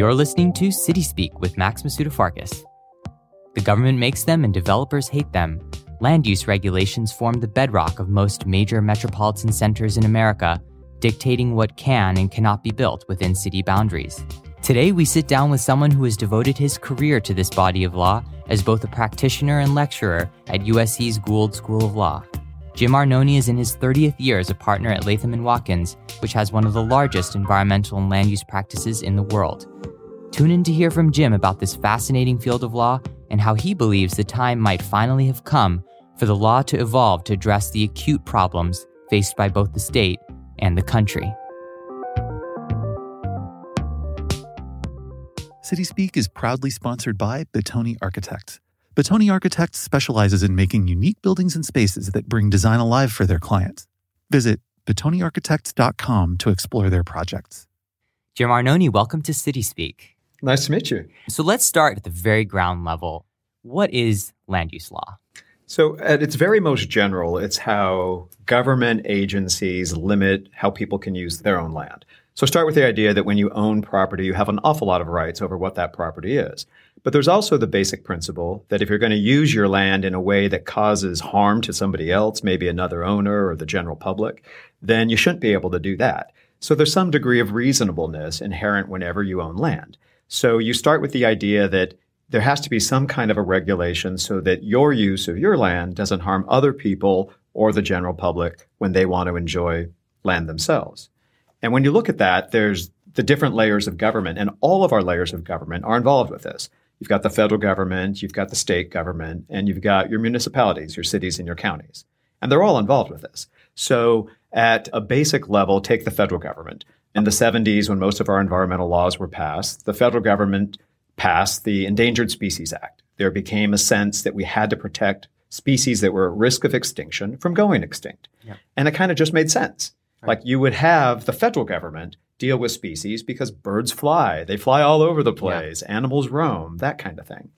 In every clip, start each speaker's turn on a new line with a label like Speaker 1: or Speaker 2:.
Speaker 1: You're listening to City Speak with Max Masudafarkas. The government makes them and developers hate them. Land use regulations form the bedrock of most major metropolitan centers in America, dictating what can and cannot be built within city boundaries. Today, we sit down with someone who has devoted his career to this body of law as both a practitioner and lecturer at USC's Gould School of Law. Jim Arnone is in his 30th year as a partner at Latham & Watkins, which has one of the largest environmental and land use practices in the world. Tune in to hear from Jim about this fascinating field of law and how he believes the time might finally have come for the law to evolve to address the acute problems faced by both the state and the country.
Speaker 2: City Speak is proudly sponsored by Batoni Architects. Batoni Architects specializes in making unique buildings and spaces that bring design alive for their clients. Visit batoniarchitects.com to explore their projects.
Speaker 1: Jim Arnone, welcome to City Speak.
Speaker 3: Nice to meet you.
Speaker 1: So let's start at the very ground level. What is land use law?
Speaker 3: So, at its very most general, it's how government agencies limit how people can use their own land. So, start with the idea that when you own property, you have an awful lot of rights over what that property is. But there's also the basic principle that if you're going to use your land in a way that causes harm to somebody else, maybe another owner or the general public, then you shouldn't be able to do that. So, there's some degree of reasonableness inherent whenever you own land. So, you start with the idea that there has to be some kind of a regulation so that your use of your land doesn't harm other people or the general public when they want to enjoy land themselves. And when you look at that, there's the different layers of government, and all of our layers of government are involved with this. You've got the federal government, you've got the state government, and you've got your municipalities, your cities, and your counties. And they're all involved with this. So, at a basic level, take the federal government. In the 70s, when most of our environmental laws were passed, the federal government passed the Endangered Species Act. There became a sense that we had to protect species that were at risk of extinction from going extinct. Yeah. And it kind of just made sense. Right. Like you would have the federal government deal with species because birds fly, they fly all over the place, yeah. animals roam, that kind of thing.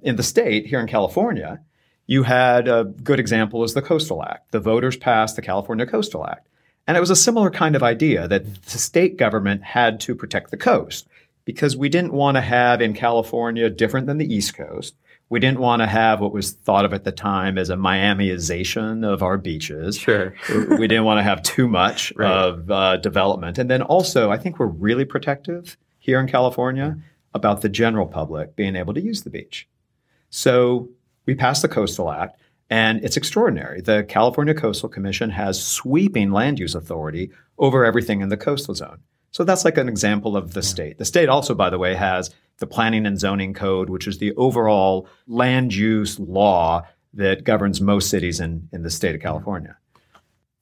Speaker 3: In the state, here in California, you had a good example is the Coastal Act. The voters passed the California Coastal Act. And it was a similar kind of idea that the state government had to protect the coast because we didn't want to have in California, different than the East Coast, we didn't want to have what was thought of at the time as a Miamiization of our beaches.
Speaker 1: Sure.
Speaker 3: we didn't want to have too much right. of uh, development. And then also, I think we're really protective here in California about the general public being able to use the beach. So we passed the Coastal Act. And it's extraordinary. The California Coastal Commission has sweeping land use authority over everything in the coastal zone. So that's like an example of the yeah. state. The state also, by the way, has the Planning and Zoning Code, which is the overall land use law that governs most cities in, in the state of California.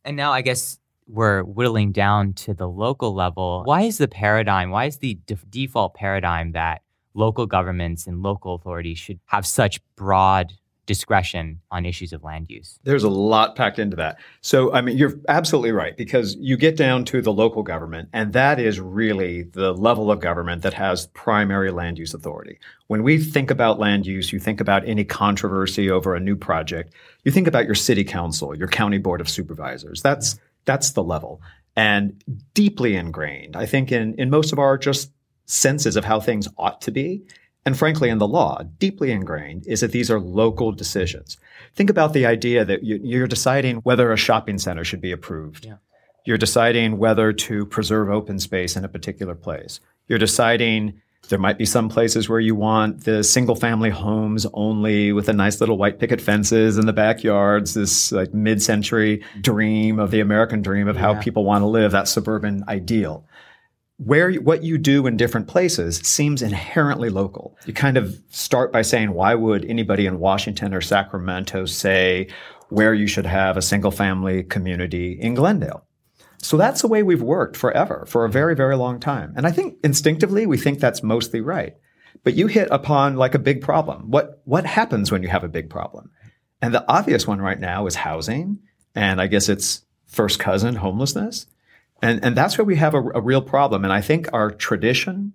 Speaker 1: And now I guess we're whittling down to the local level. Why is the paradigm, why is the de- default paradigm that local governments and local authorities should have such broad discretion on issues of land use.
Speaker 3: There's a lot packed into that. So, I mean, you're absolutely right because you get down to the local government, and that is really the level of government that has primary land use authority. When we think about land use, you think about any controversy over a new project, you think about your city council, your county board of supervisors. That's that's the level. And deeply ingrained, I think, in, in most of our just senses of how things ought to be and frankly in the law, deeply ingrained, is that these are local decisions. Think about the idea that you're deciding whether a shopping center should be approved. Yeah. You're deciding whether to preserve open space in a particular place. You're deciding there might be some places where you want the single family homes only with the nice little white picket fences in the backyards, this like mid century dream of the American dream of how people want to live, that suburban ideal where what you do in different places seems inherently local. You kind of start by saying, why would anybody in Washington or Sacramento say where you should have a single family community in Glendale? So that's the way we've worked forever, for a very, very long time. And I think instinctively we think that's mostly right. But you hit upon like a big problem. What what happens when you have a big problem? And the obvious one right now is housing, and I guess it's first cousin homelessness. And, and that's where we have a, a real problem. And I think our tradition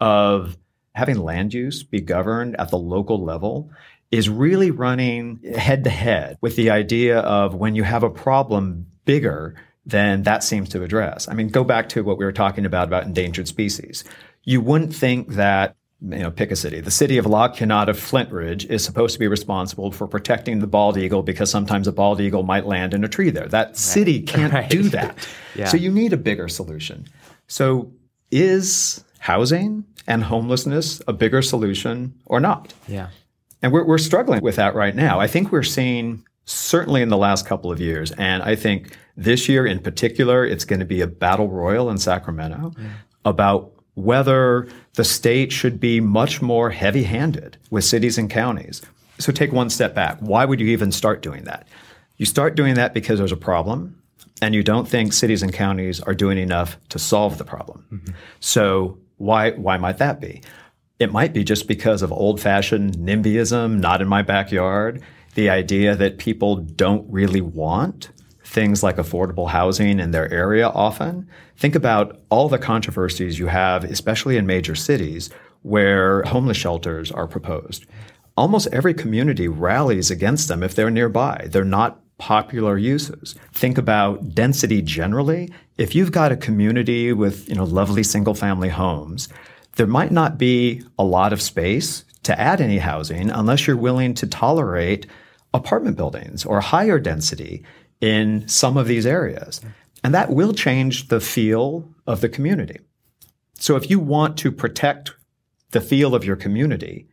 Speaker 3: of having land use be governed at the local level is really running head to head with the idea of when you have a problem bigger, than that seems to address. I mean, go back to what we were talking about about endangered species. you wouldn't think that you know, pick a city. The city of La Cañada Flintridge is supposed to be responsible for protecting the bald eagle because sometimes a bald eagle might land in a tree there. That city can't right. do that. yeah. So you need a bigger solution. So is housing and homelessness a bigger solution or not?
Speaker 1: Yeah.
Speaker 3: And we're, we're struggling with that right now. I think we're seeing certainly in the last couple of years, and I think this year in particular, it's going to be a battle royal in Sacramento yeah. about whether the state should be much more heavy handed with cities and counties. So take one step back. Why would you even start doing that? You start doing that because there's a problem and you don't think cities and counties are doing enough to solve the problem. Mm-hmm. So why why might that be? It might be just because of old-fashioned NIMBYism, not in my backyard, the idea that people don't really want things like affordable housing in their area often. Think about all the controversies you have, especially in major cities, where homeless shelters are proposed. Almost every community rallies against them if they're nearby. They're not popular uses. Think about density generally. If you've got a community with, you know, lovely single family homes, there might not be a lot of space to add any housing unless you're willing to tolerate apartment buildings or higher density in some of these areas. And that will change the feel of the community. So if you want to protect the feel of your community,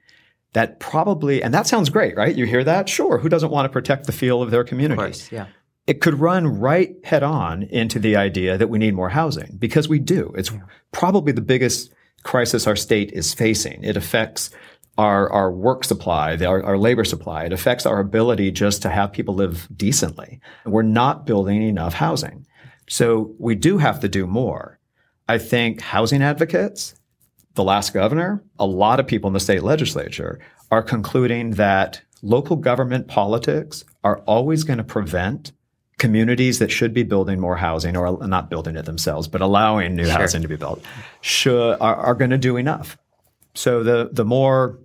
Speaker 3: that probably, and that sounds great, right? You hear that? Sure. Who doesn't want to protect the feel of their community?
Speaker 1: Of course, yeah.
Speaker 3: It could run right head on into the idea that we need more housing because we do. It's yeah. probably the biggest crisis our state is facing. It affects our, our work supply, our, our labor supply. It affects our ability just to have people live decently. We're not building enough housing. So we do have to do more. I think housing advocates, the last governor, a lot of people in the state legislature are concluding that local government politics are always going to prevent communities that should be building more housing or not building it themselves, but allowing new sure. housing to be built should, are, are going to do enough. So the, the more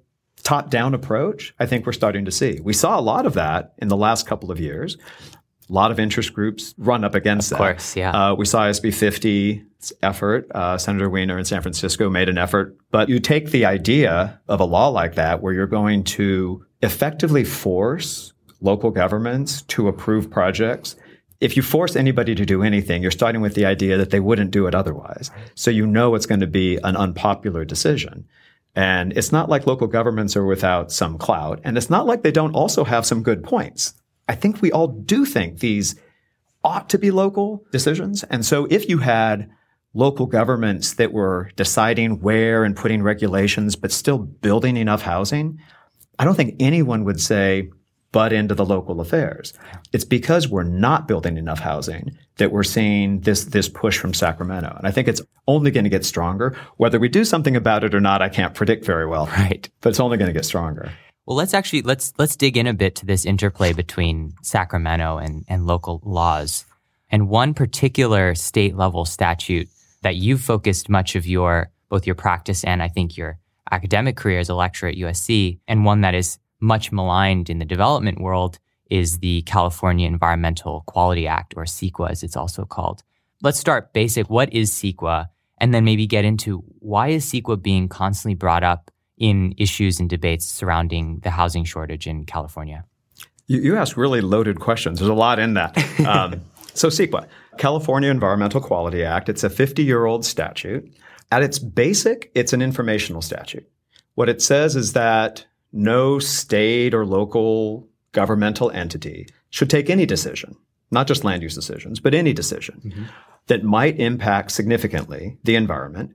Speaker 3: top down approach, I think we're starting to see. We saw a lot of that in the last couple of years. A lot of interest groups run up against
Speaker 1: of
Speaker 3: that.
Speaker 1: Of course, yeah.
Speaker 3: Uh, we saw SB 50 effort. Uh, Senator Wiener in San Francisco made an effort. But you take the idea of a law like that where you're going to effectively force local governments to approve projects. If you force anybody to do anything, you're starting with the idea that they wouldn't do it otherwise. So you know it's going to be an unpopular decision. And it's not like local governments are without some clout. And it's not like they don't also have some good points. I think we all do think these ought to be local decisions. And so if you had local governments that were deciding where and putting regulations, but still building enough housing, I don't think anyone would say, butt into the local affairs. It's because we're not building enough housing that we're seeing this this push from Sacramento. And I think it's only going to get stronger. Whether we do something about it or not, I can't predict very well.
Speaker 1: Right.
Speaker 3: But it's only going to get stronger.
Speaker 1: Well, let's actually let's let's dig in a bit to this interplay between Sacramento and, and local laws. And one particular state level statute that you've focused much of your both your practice and I think your academic career as a lecturer at USC, and one that is much maligned in the development world is the California Environmental Quality Act, or CEQA as it's also called. Let's start basic. What is CEQA? And then maybe get into why is CEQA being constantly brought up in issues and debates surrounding the housing shortage in California?
Speaker 3: You, you ask really loaded questions. There's a lot in that. Um, so CEQA, California Environmental Quality Act, it's a 50 year old statute. At its basic, it's an informational statute. What it says is that no state or local governmental entity should take any decision, not just land use decisions, but any decision mm-hmm. that might impact significantly the environment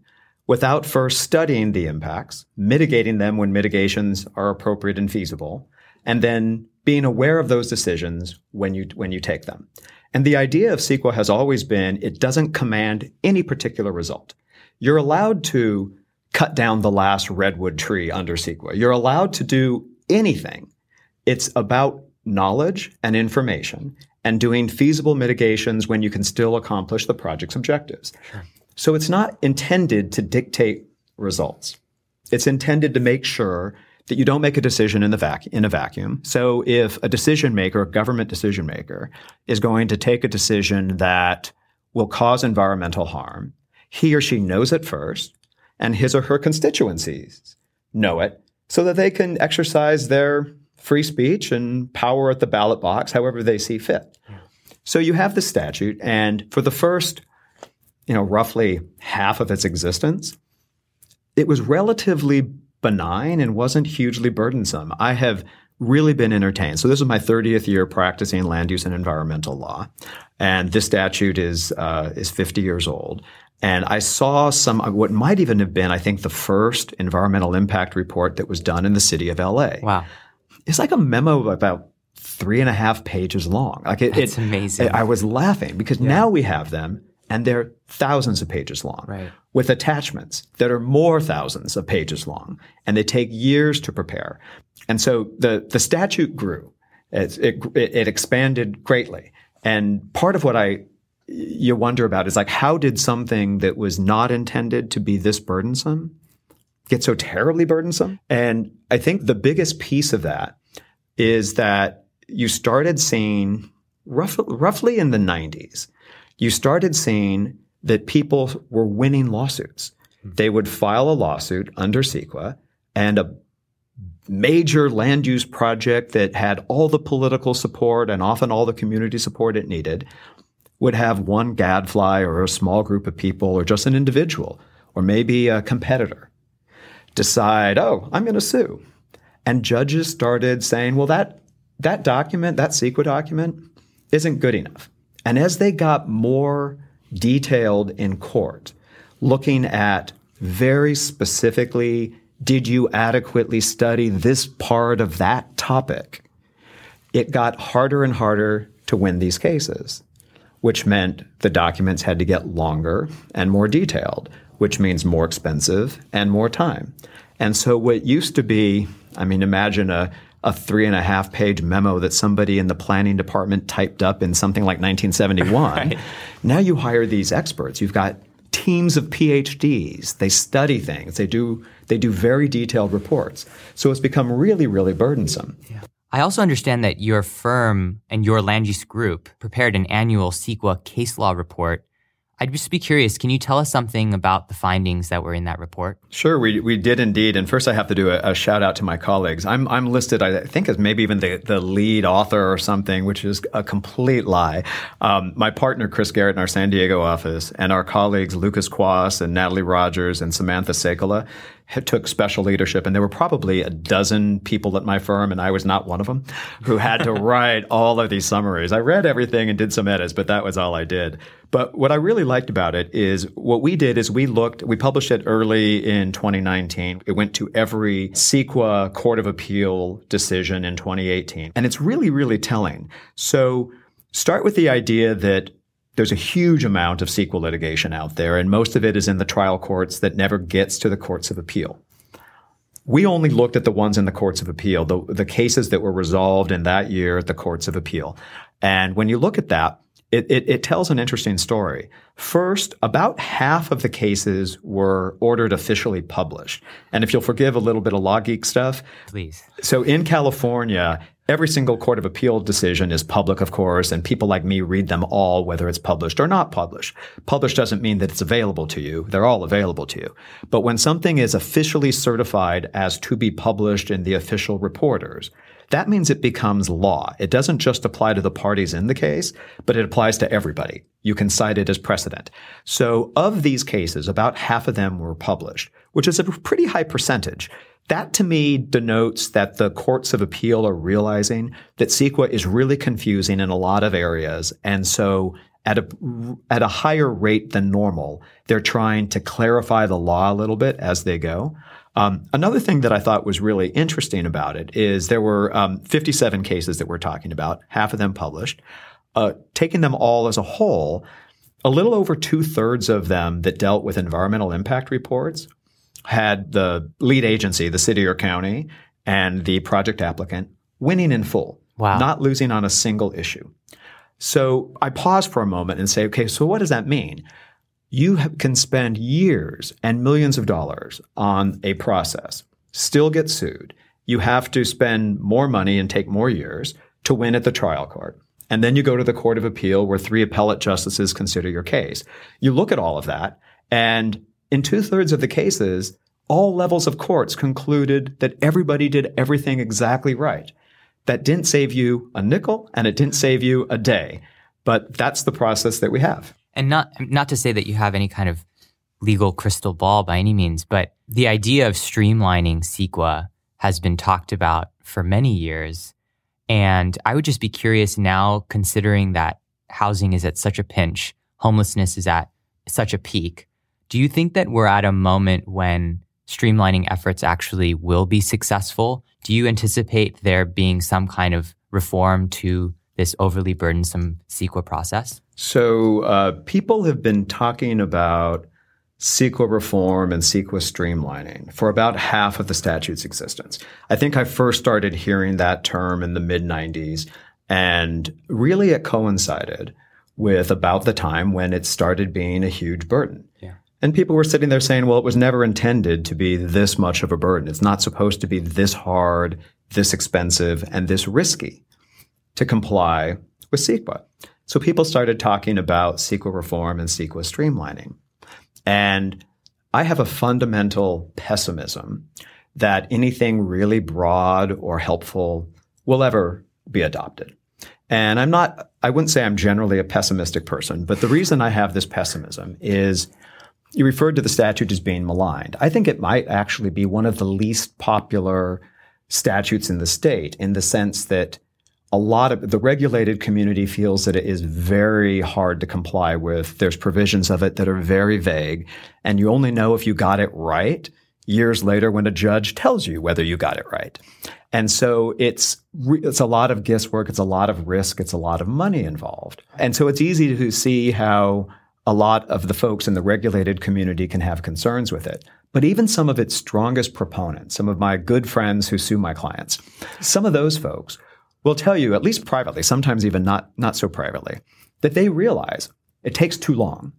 Speaker 3: without first studying the impacts, mitigating them when mitigations are appropriate and feasible, and then being aware of those decisions when you, when you take them. And the idea of CEQA has always been it doesn't command any particular result. You're allowed to cut down the last redwood tree under CEQA. You're allowed to do anything. It's about knowledge and information and doing feasible mitigations when you can still accomplish the project's objectives. Sure. So it's not intended to dictate results. It's intended to make sure that you don't make a decision in the vac- in a vacuum. So if a decision maker, a government decision maker, is going to take a decision that will cause environmental harm, he or she knows it first and his or her constituencies know it so that they can exercise their free speech and power at the ballot box however they see fit. So you have the statute, and for the first, you know, roughly half of its existence, it was relatively benign and wasn't hugely burdensome. I have really been entertained. So this is my 30th year practicing land use and environmental law, and this statute is uh, is 50 years old. And I saw some what might even have been, I think, the first environmental impact report that was done in the city of LA.
Speaker 1: Wow,
Speaker 3: it's like a memo about three and a half pages long. Like it,
Speaker 1: That's
Speaker 3: it,
Speaker 1: amazing.
Speaker 3: I was laughing because yeah. now we have them and they're thousands of pages long
Speaker 1: right.
Speaker 3: with attachments that are more thousands of pages long and they take years to prepare. And so the, the statute grew. It, it, it expanded greatly. And part of what I, you wonder about is like, how did something that was not intended to be this burdensome get so terribly burdensome? And I think the biggest piece of that is that you started seeing roughly, roughly in the 90s, you started seeing that people were winning lawsuits. Hmm. They would file a lawsuit under CEQA and a major land use project that had all the political support and often all the community support it needed would have one gadfly or a small group of people or just an individual or maybe a competitor decide, oh, I'm going to sue. And judges started saying, well, that, that document, that CEQA document, isn't good enough. And as they got more detailed in court, looking at very specifically, did you adequately study this part of that topic? It got harder and harder to win these cases, which meant the documents had to get longer and more detailed, which means more expensive and more time. And so what used to be, I mean, imagine a, a three and a half page memo that somebody in the planning department typed up in something like 1971. right. Now you hire these experts. You've got teams of PhDs. They study things. They do they do very detailed reports. So it's become really, really burdensome.
Speaker 1: Yeah. I also understand that your firm and your land use group prepared an annual CEQA case law report I'd just be curious. Can you tell us something about the findings that were in that report?
Speaker 3: Sure, we, we did indeed. And first, I have to do a, a, shout out to my colleagues. I'm, I'm listed, I think, as maybe even the, the lead author or something, which is a complete lie. Um, my partner, Chris Garrett, in our San Diego office, and our colleagues, Lucas Quas and Natalie Rogers and Samantha Sekola, took special leadership, and there were probably a dozen people at my firm, and I was not one of them, who had to write all of these summaries. I read everything and did some edits, but that was all I did. But what I really liked about it is what we did is we looked, we published it early in 2019. It went to every CEQA Court of Appeal decision in 2018, and it's really, really telling. So start with the idea that there's a huge amount of CEQA litigation out there, and most of it is in the trial courts that never gets to the courts of appeal. We only looked at the ones in the courts of appeal, the, the cases that were resolved in that year at the courts of appeal. And when you look at that, it, it, it, tells an interesting story. First, about half of the cases were ordered officially published. And if you'll forgive a little bit of law geek stuff.
Speaker 1: Please.
Speaker 3: So in California, Every single Court of Appeal decision is public, of course, and people like me read them all, whether it's published or not published. Published doesn't mean that it's available to you. They're all available to you. But when something is officially certified as to be published in the official reporters, that means it becomes law. It doesn't just apply to the parties in the case, but it applies to everybody. You can cite it as precedent. So of these cases, about half of them were published, which is a pretty high percentage. That to me denotes that the courts of appeal are realizing that CEQA is really confusing in a lot of areas. And so at a, at a higher rate than normal, they're trying to clarify the law a little bit as they go. Um, another thing that I thought was really interesting about it is there were um, 57 cases that we're talking about, half of them published. Uh, taking them all as a whole, a little over two thirds of them that dealt with environmental impact reports had the lead agency, the city or county, and the project applicant winning in full,
Speaker 1: wow.
Speaker 3: not losing on a single issue. So I pause for a moment and say, okay, so what does that mean? You can spend years and millions of dollars on a process, still get sued. You have to spend more money and take more years to win at the trial court. And then you go to the Court of Appeal where three appellate justices consider your case. You look at all of that and in two thirds of the cases, all levels of courts concluded that everybody did everything exactly right. That didn't save you a nickel and it didn't save you a day. But that's the process that we have.
Speaker 1: And not not to say that you have any kind of legal crystal ball by any means, but the idea of streamlining CEQA has been talked about for many years. And I would just be curious now, considering that housing is at such a pinch, homelessness is at such a peak. Do you think that we're at a moment when streamlining efforts actually will be successful? Do you anticipate there being some kind of reform to this overly burdensome CEQA process?
Speaker 3: So, uh, people have been talking about CEQA reform and CEQA streamlining for about half of the statute's existence. I think I first started hearing that term in the mid 90s, and really it coincided with about the time when it started being a huge burden.
Speaker 1: Yeah.
Speaker 3: And people were sitting there saying, well, it was never intended to be this much of a burden. It's not supposed to be this hard, this expensive, and this risky to comply with CEQA. So people started talking about CEQA reform and CEQA streamlining. And I have a fundamental pessimism that anything really broad or helpful will ever be adopted. And I'm not, I wouldn't say I'm generally a pessimistic person, but the reason I have this pessimism is you referred to the statute as being maligned. I think it might actually be one of the least popular statutes in the state in the sense that a lot of the regulated community feels that it is very hard to comply with. There's provisions of it that are very vague, and you only know if you got it right years later when a judge tells you whether you got it right. And so it's it's a lot of guesswork, it's a lot of risk, it's a lot of money involved. And so it's easy to see how a lot of the folks in the regulated community can have concerns with it. But even some of its strongest proponents, some of my good friends who sue my clients, some of those folks will tell you, at least privately, sometimes even not, not so privately, that they realize it takes too long.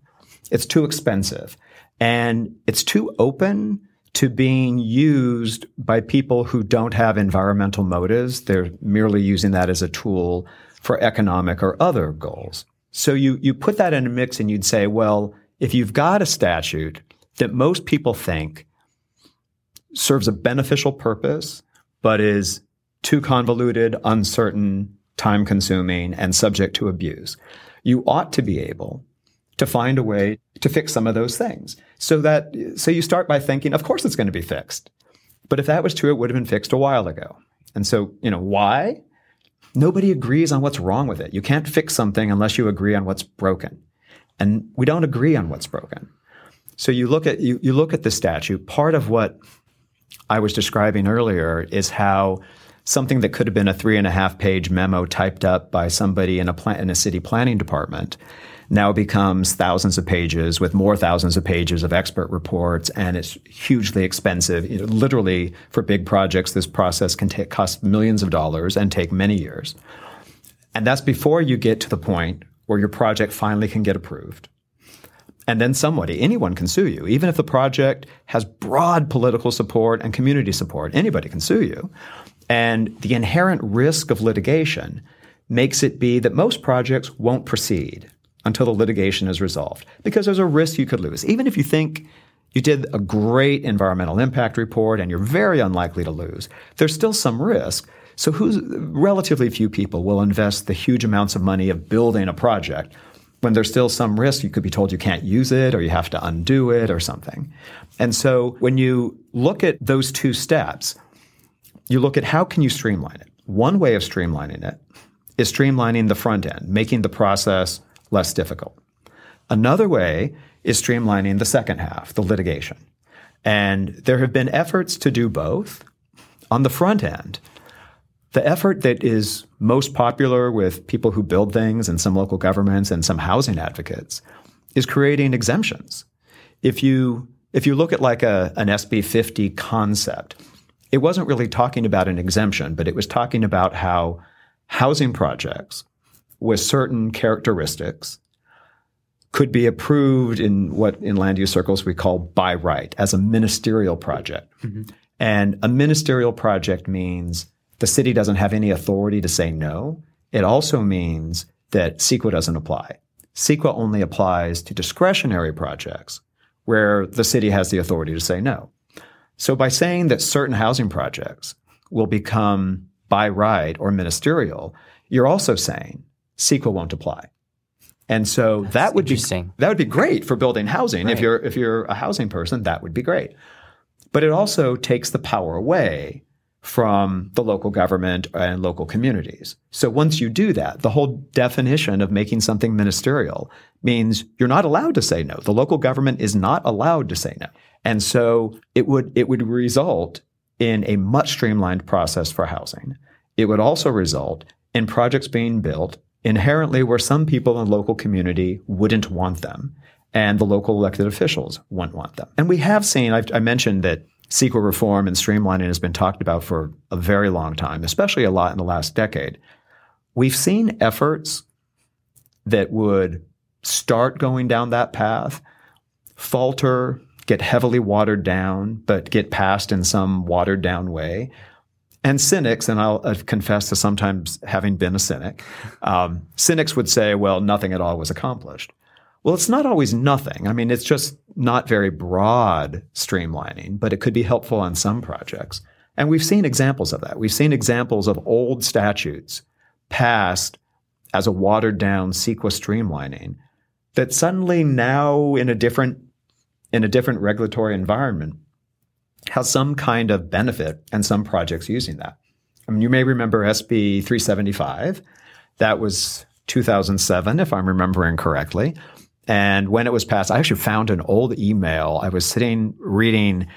Speaker 3: It's too expensive and it's too open to being used by people who don't have environmental motives. They're merely using that as a tool for economic or other goals. So you, you put that in a mix and you'd say, well, if you've got a statute that most people think serves a beneficial purpose, but is too convoluted, uncertain, time consuming, and subject to abuse. You ought to be able to find a way to fix some of those things. So that so you start by thinking, of course it's going to be fixed. But if that was true, it would have been fixed a while ago. And so, you know, why? Nobody agrees on what's wrong with it. You can't fix something unless you agree on what's broken. And we don't agree on what's broken. So you look at you, you look at the statute. Part of what I was describing earlier is how something that could have been a three and a half page memo typed up by somebody in a in a city planning department now becomes thousands of pages with more thousands of pages of expert reports and it's hugely expensive. You know, literally for big projects, this process can take, cost millions of dollars and take many years. And that's before you get to the point where your project finally can get approved. And then somebody, anyone can sue you. Even if the project has broad political support and community support, anybody can sue you. And the inherent risk of litigation makes it be that most projects won't proceed until the litigation is resolved because there's a risk you could lose. Even if you think you did a great environmental impact report and you're very unlikely to lose, there's still some risk. So who's relatively few people will invest the huge amounts of money of building a project when there's still some risk you could be told you can't use it or you have to undo it or something. And so when you look at those two steps, you look at how can you streamline it. One way of streamlining it is streamlining the front end, making the process less difficult. Another way is streamlining the second half, the litigation. And there have been efforts to do both. On the front end, the effort that is most popular with people who build things and some local governments and some housing advocates is creating exemptions. If you if you look at like a, an SB 50 concept, it wasn't really talking about an exemption, but it was talking about how housing projects with certain characteristics could be approved in what in land use circles we call by right as a ministerial project. Mm-hmm. And a ministerial project means the city doesn't have any authority to say no. It also means that CEQA doesn't apply. CEQA only applies to discretionary projects where the city has the authority to say no. So by saying that certain housing projects will become by right or ministerial, you're also saying CEQA won't apply. And so
Speaker 1: That's
Speaker 3: that would be that would be great for building housing. If you're if you're a housing person, that would be great. But it also takes the power away from the local government and local communities. So once you do that, the whole definition of making something ministerial means you're not allowed to say no. The local government is not allowed to say no. And so it would it would result in a much streamlined process for housing. It would also result in projects being built inherently where some people in the local community wouldn't want them and the local elected officials wouldn't want them. And we have seen, I've, I mentioned that CEQA reform and streamlining has been talked about for a very long time, especially a lot in the last decade. We've seen efforts that would start going down that path, falter, get heavily watered down, but get passed in some watered down way. And cynics, and I'll confess to sometimes having been a cynic, um, cynics would say, well, nothing at all was accomplished. Well, it's not always nothing. I mean, it's just not very broad streamlining, but it could be helpful on some projects. And we've seen examples of that. We've seen examples of old statutes passed as a watered down CEQA streamlining that suddenly now in a different in a different regulatory environment has some kind of benefit and some projects using that. I mean, you may remember SB 375. That was 2007, if I'm remembering correctly. And when it was passed, I actually found an old email. I was sitting reading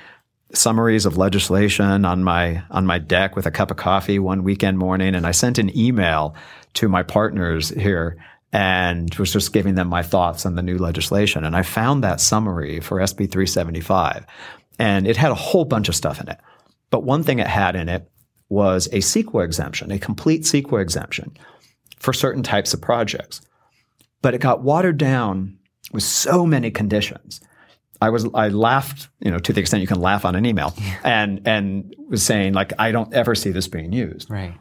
Speaker 3: summaries of legislation on my on my deck with a cup of coffee one weekend morning, and I sent an email to my partners here and was just giving them my thoughts on the new legislation. And I found that summary for SB 375, and it had a whole bunch of stuff in it. But one thing it had in it was a CEQA exemption, a complete CEQA exemption for certain types of projects. But it got watered down with so many conditions. I was I laughed, you know, to the extent you can laugh on an email, and and was saying like I don't ever see this being used.
Speaker 1: Right.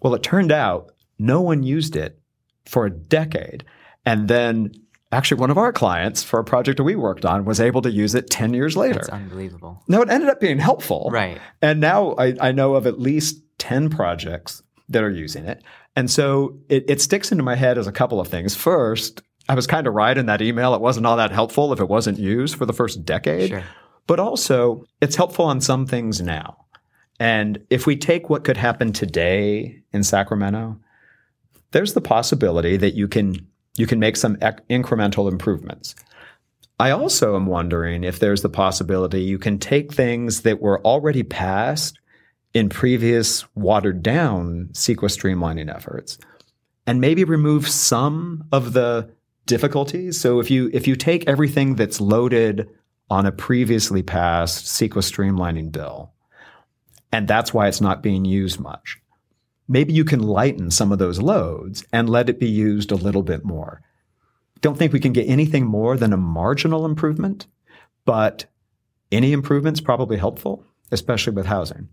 Speaker 3: Well, it turned out no one used it for a decade, and then actually one of our clients for a project that we worked on was able to use it ten years later.
Speaker 1: That's unbelievable.
Speaker 3: No, it ended up being helpful.
Speaker 1: Right.
Speaker 3: And now I, I know of at least 10 projects that are using it. And so it, it sticks into my head as a couple of things. First, I was kind of right in that email. It wasn't all that helpful if it wasn't used for the first decade.
Speaker 1: Sure.
Speaker 3: But also, it's helpful on some things now. And if we take what could happen today in Sacramento, there's the possibility that you can you can make some ec- incremental improvements. I also am wondering if there's the possibility you can take things that were already passed in previous watered down CEQA streamlining efforts and maybe remove some of the difficulties. So if you if you take everything that's loaded on a previously passed CEQA streamlining bill, and that's why it's not being used much, maybe you can lighten some of those loads and let it be used a little bit more. Don't think we can get anything more than a marginal improvement, but any improvement's probably helpful, especially with housing.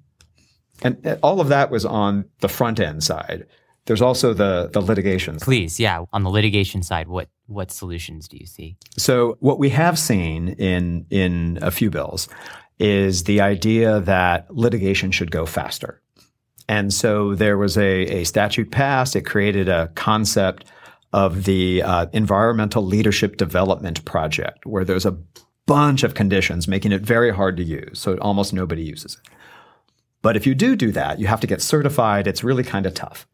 Speaker 3: And all of that was on the front end side. There's also the the litigation.
Speaker 1: Please, yeah. On the litigation side, what what solutions do you see?
Speaker 3: So what we have seen in in a few bills is the idea that litigation should go faster. And so there was a, a statute passed. It created a concept of the uh, Environmental Leadership Development Project, where there's a bunch of conditions making it very hard to use. So almost nobody uses it. But if you do do that, you have to get certified. It's really kind of tough.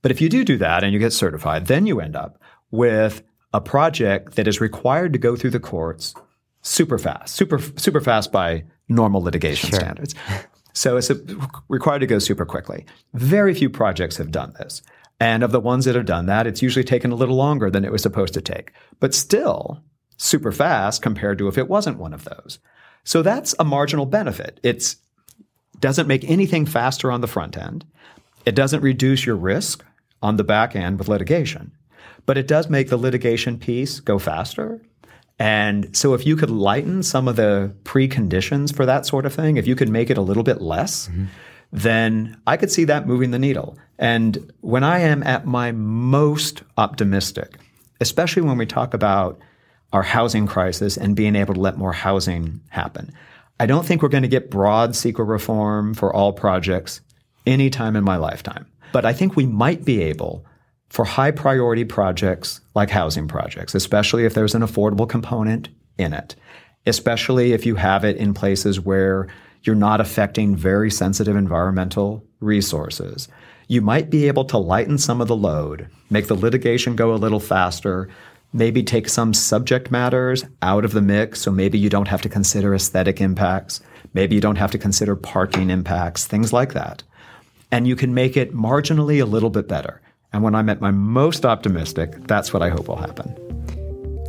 Speaker 3: But if you do do that and you get certified, then you end up with a project that is required to go through the courts super fast, super super fast by normal litigation
Speaker 1: Sure.
Speaker 3: standards. So it's a, required to go super quickly. Very few projects have done this. And of the ones that have done that, it's usually taken a little longer than it was supposed to take, but still super fast compared to if it wasn't one of those. So that's a marginal benefit. It doesn't make anything faster on the front end. It doesn't reduce your risk on the back end with litigation, but it does make the litigation piece go faster. And so if you could lighten some of the preconditions for that sort of thing, if you could make it a little bit less, mm-hmm. then I could see that moving the needle. And when I am at my most optimistic, especially when we talk about our housing crisis and being able to let more housing happen. I don't think we're going to get broad CEQA reform for all projects anytime in my lifetime. But I think we might be able for high priority projects like housing projects, especially if there's an affordable component in it, especially if you have it in places where you're not affecting very sensitive environmental resources. You might be able to lighten some of the load, make the litigation go a little faster, maybe take some subject matters out of the mix. So maybe you don't have to consider aesthetic impacts. Maybe you don't have to consider parking impacts, things like that. And you can make it marginally a little bit better. And when I'm at my most optimistic, that's what I hope will happen.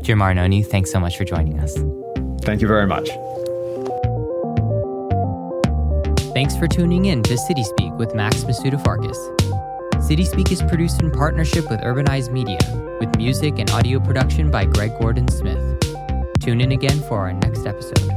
Speaker 1: Jim Arnone, thanks so much for joining us.
Speaker 3: Thank you very much.
Speaker 1: Thanks for tuning in to City Speak with Max Masudafarkis. City Speak is produced in partnership with Urbanize Media, with music and audio production by Greg Gordon Smith. Tune in again for our next episode.